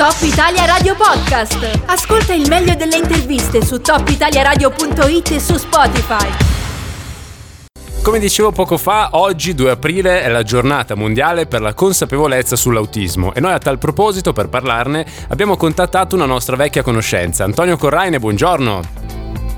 Top Italia Radio Podcast. Ascolta il meglio delle interviste su topitaliaradio.it e su Spotify. Come dicevo poco fa, oggi 2 aprile è la giornata mondiale per la consapevolezza sull'autismo e noi a tal proposito, per parlarne, abbiamo contattato una nostra vecchia conoscenza, Antonio Corraine, buongiorno.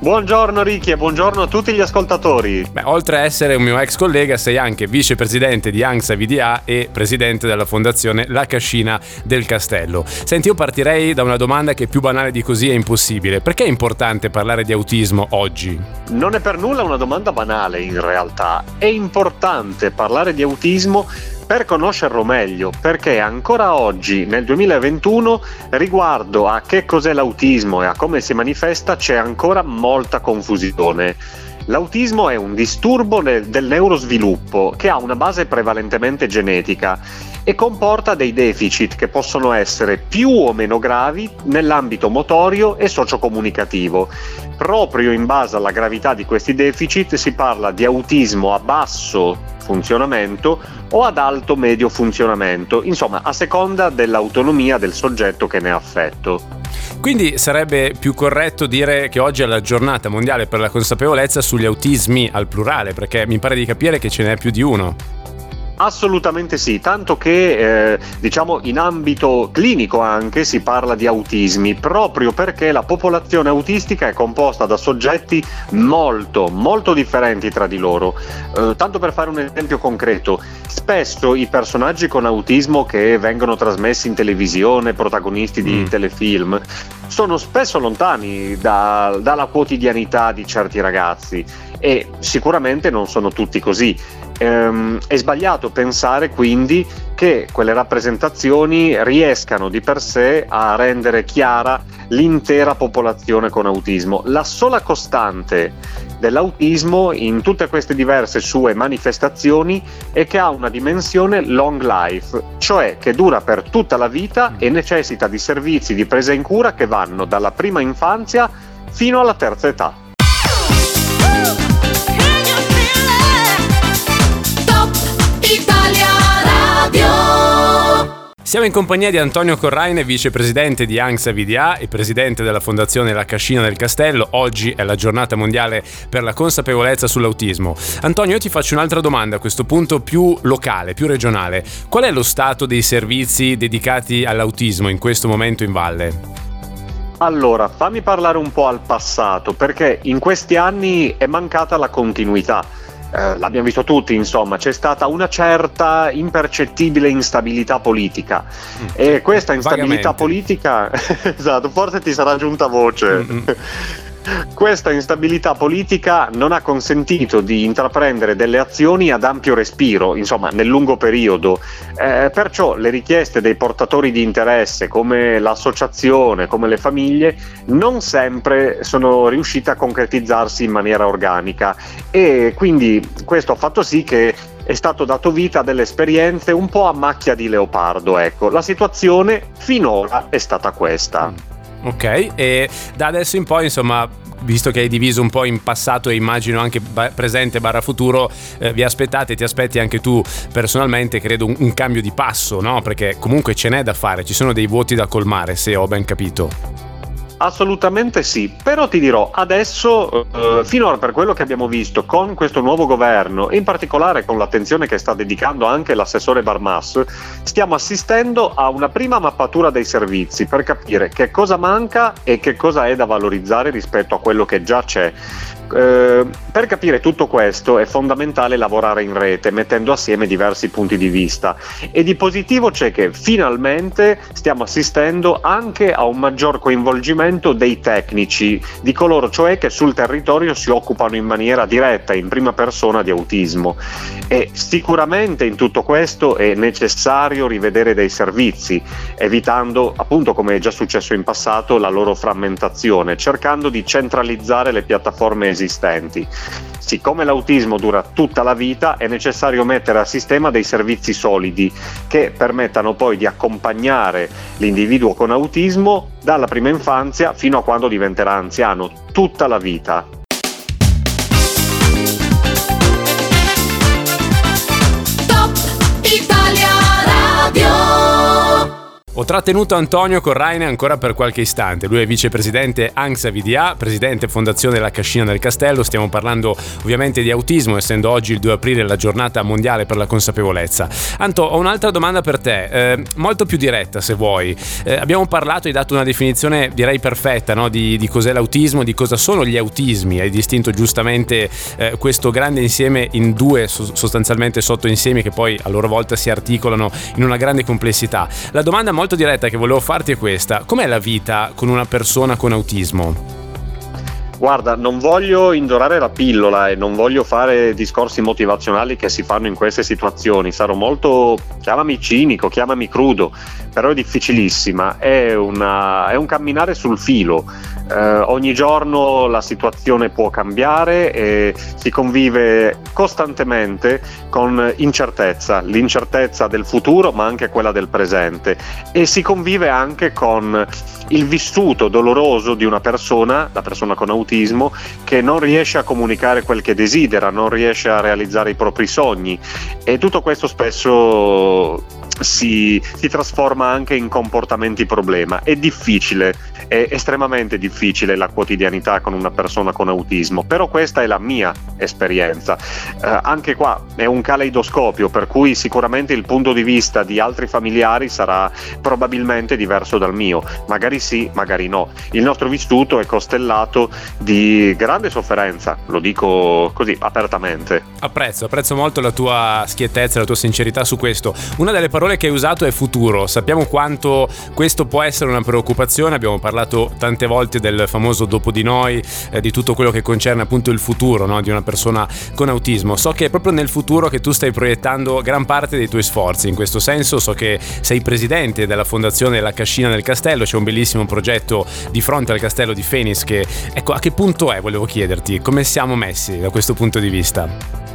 Buongiorno Ricky e buongiorno a tutti gli ascoltatori. Beh, oltre a essere un mio ex collega, sei anche vicepresidente di ANSA VDA e presidente della fondazione La Cascina del Castello. Senti, io partirei da una domanda che più banale di così è impossibile. Perché è importante parlare di autismo oggi? Non è per nulla una domanda banale in realtà. È importante parlare di autismo per conoscerlo meglio, perché ancora oggi, nel 2021, riguardo a che cos'è l'autismo e a come si manifesta, c'è ancora molta confusione. L'autismo è un disturbo del neurosviluppo che ha una base prevalentemente genetica e comporta dei deficit che possono essere più o meno gravi nell'ambito motorio e sociocomunicativo. Proprio in base alla gravità di questi deficit si parla di autismo a basso funzionamento o ad alto medio funzionamento, insomma a seconda dell'autonomia del soggetto che ne ha affetto. Quindi sarebbe più corretto dire che oggi è la giornata mondiale per la consapevolezza sugli autismi al plurale, perché mi pare di capire che ce n'è più di uno. Assolutamente sì, tanto che eh, diciamo in ambito clinico anche si parla di autismi, proprio perché la popolazione autistica è composta da soggetti molto molto differenti tra di loro. Eh, tanto per fare un esempio concreto, spesso i personaggi con autismo che vengono trasmessi in televisione, protagonisti di mm. telefilm, sono spesso lontani da, dalla quotidianità di certi ragazzi e sicuramente non sono tutti così. Ehm, è sbagliato pensare quindi che quelle rappresentazioni riescano di per sé a rendere chiara l'intera popolazione con autismo. La sola costante dell'autismo in tutte queste diverse sue manifestazioni è che ha una dimensione long life, cioè che dura per tutta la vita e necessita di servizi di presa in cura che vanno dalla prima infanzia fino alla terza età. Siamo in compagnia di Antonio Corraine, vicepresidente di ANXA VDA e presidente della Fondazione La Cascina del Castello. Oggi è la giornata mondiale per la consapevolezza sull'autismo. Antonio, io ti faccio un'altra domanda a questo punto più locale, più regionale. Qual è lo stato dei servizi dedicati all'autismo in questo momento in Valle? Allora, fammi parlare un po' al passato, perché in questi anni è mancata la continuità eh, l'abbiamo visto tutti, insomma, c'è stata una certa impercettibile instabilità politica mm. e questa instabilità Vagamente. politica, esatto, forse ti sarà giunta voce. Mm-hmm. Questa instabilità politica non ha consentito di intraprendere delle azioni ad ampio respiro, insomma nel lungo periodo, eh, perciò le richieste dei portatori di interesse come l'associazione, come le famiglie, non sempre sono riuscite a concretizzarsi in maniera organica e quindi questo ha fatto sì che è stato dato vita a delle esperienze un po' a macchia di leopardo. Ecco, la situazione finora è stata questa. Ok, e da adesso in poi, insomma, visto che hai diviso un po' in passato e immagino anche presente barra futuro, eh, vi aspettate, ti aspetti anche tu personalmente, credo, un, un cambio di passo, no? Perché comunque ce n'è da fare, ci sono dei vuoti da colmare, se ho ben capito. Assolutamente sì, però ti dirò, adesso, eh, finora per quello che abbiamo visto con questo nuovo governo in particolare con l'attenzione che sta dedicando anche l'assessore Barmas, stiamo assistendo a una prima mappatura dei servizi per capire che cosa manca e che cosa è da valorizzare rispetto a quello che già c'è. Eh, per capire tutto questo è fondamentale lavorare in rete, mettendo assieme diversi punti di vista. E di positivo c'è che finalmente stiamo assistendo anche a un maggior coinvolgimento dei tecnici, di coloro cioè che sul territorio si occupano in maniera diretta, in prima persona, di autismo. E sicuramente in tutto questo è necessario rivedere dei servizi, evitando, appunto come è già successo in passato, la loro frammentazione, cercando di centralizzare le piattaforme esistenti. Siccome l'autismo dura tutta la vita, è necessario mettere a sistema dei servizi solidi che permettano poi di accompagnare l'individuo con autismo dalla prima infanzia fino a quando diventerà anziano, tutta la vita. Ho trattenuto Antonio Corraine ancora per qualche istante. Lui è vicepresidente ANXA VDA, presidente fondazione della Cascina del Castello. Stiamo parlando ovviamente di autismo, essendo oggi il 2 aprile la giornata mondiale per la consapevolezza. Anto, ho un'altra domanda per te, eh, molto più diretta se vuoi. Eh, abbiamo parlato, hai dato una definizione direi perfetta no? di, di, cos'è l'autismo, di cosa sono gli autismi. Hai distinto giustamente eh, questo grande insieme in due sostanzialmente sottoinsiemi che poi a loro volta si articolano in una grande complessità. La domanda molto diretta che volevo farti è questa: com'è la vita con una persona con autismo? Guarda, non voglio indorare la pillola e non voglio fare discorsi motivazionali che si fanno in queste situazioni. Sarò molto, chiamami cinico, chiamami crudo, però è difficilissima. È, una, è un camminare sul filo. Eh, ogni giorno la situazione può cambiare e si convive costantemente con incertezza, l'incertezza del futuro ma anche quella del presente. E si convive anche con il vissuto doloroso di una persona, la persona con autismo, che non riesce a comunicare quel che desidera, non riesce a realizzare i propri sogni. E tutto questo spesso si, si trasforma anche in comportamenti problema. È difficile, è estremamente difficile la quotidianità con una persona con autismo, però questa è la mia esperienza. Eh, anche qua è un caleidoscopio, per cui sicuramente il punto di vista di altri familiari sarà probabilmente diverso dal mio, magari sì, magari no. Il nostro vissuto è costellato di grande sofferenza, lo dico così apertamente. Apprezzo, apprezzo molto la tua schiettezza, la tua sincerità su questo. Una delle parole che hai usato è futuro. Sappiamo quanto questo può essere una preoccupazione, abbiamo parlato tante volte del famoso dopo di noi, eh, di tutto quello che concerne appunto il futuro no? di una persona con autismo. So che è proprio nel futuro che tu stai proiettando gran parte dei tuoi sforzi. In questo senso so che sei presidente della fondazione La Cascina del Castello, c'è un bellissimo progetto di fronte al castello di Fenis che ecco a che punto è, volevo chiederti, come siamo messi da questo punto di vista?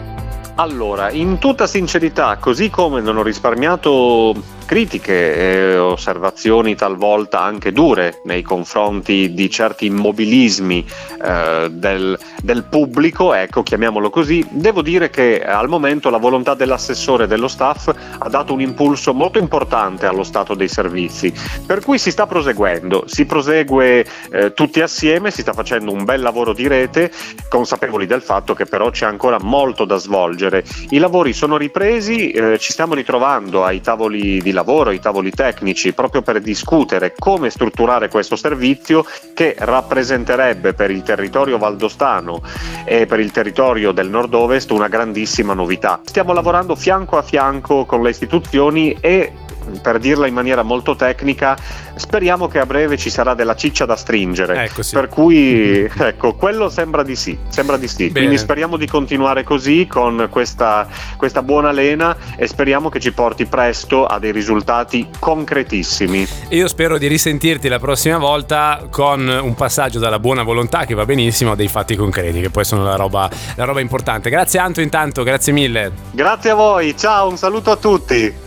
Allora, in tutta sincerità, così come non ho risparmiato critiche e osservazioni talvolta anche dure nei confronti di certi immobilismi eh, del, del, pubblico, ecco, chiamiamolo così, devo dire che al momento la volontà dell'assessore e dello staff ha dato un impulso molto importante allo stato dei servizi, per cui si sta proseguendo, si prosegue eh, tutti assieme, si sta facendo un bel lavoro di rete, consapevoli del fatto che però c'è ancora molto da svolgere. I lavori sono ripresi, eh, ci stiamo ritrovando ai tavoli di lavoro, i tavoli tecnici, proprio per discutere come strutturare questo servizio che rappresenterebbe per il territorio valdostano e per il territorio del nord-ovest una grandissima novità. Stiamo lavorando fianco a fianco con le istituzioni e per dirla in maniera molto tecnica, speriamo che a breve ci sarà della ciccia da stringere. Ecco sì. Per cui, ecco, quello sembra di sì. Sembra di sì. Bene. Quindi speriamo di continuare così con questa, questa buona lena e speriamo che ci porti presto a dei risultati concretissimi. Io spero di risentirti la prossima volta con un passaggio dalla buona volontà, che va benissimo, a dei fatti concreti, che poi sono la roba, la roba importante. Grazie Anto intanto, grazie mille. Grazie a voi, ciao, un saluto a tutti.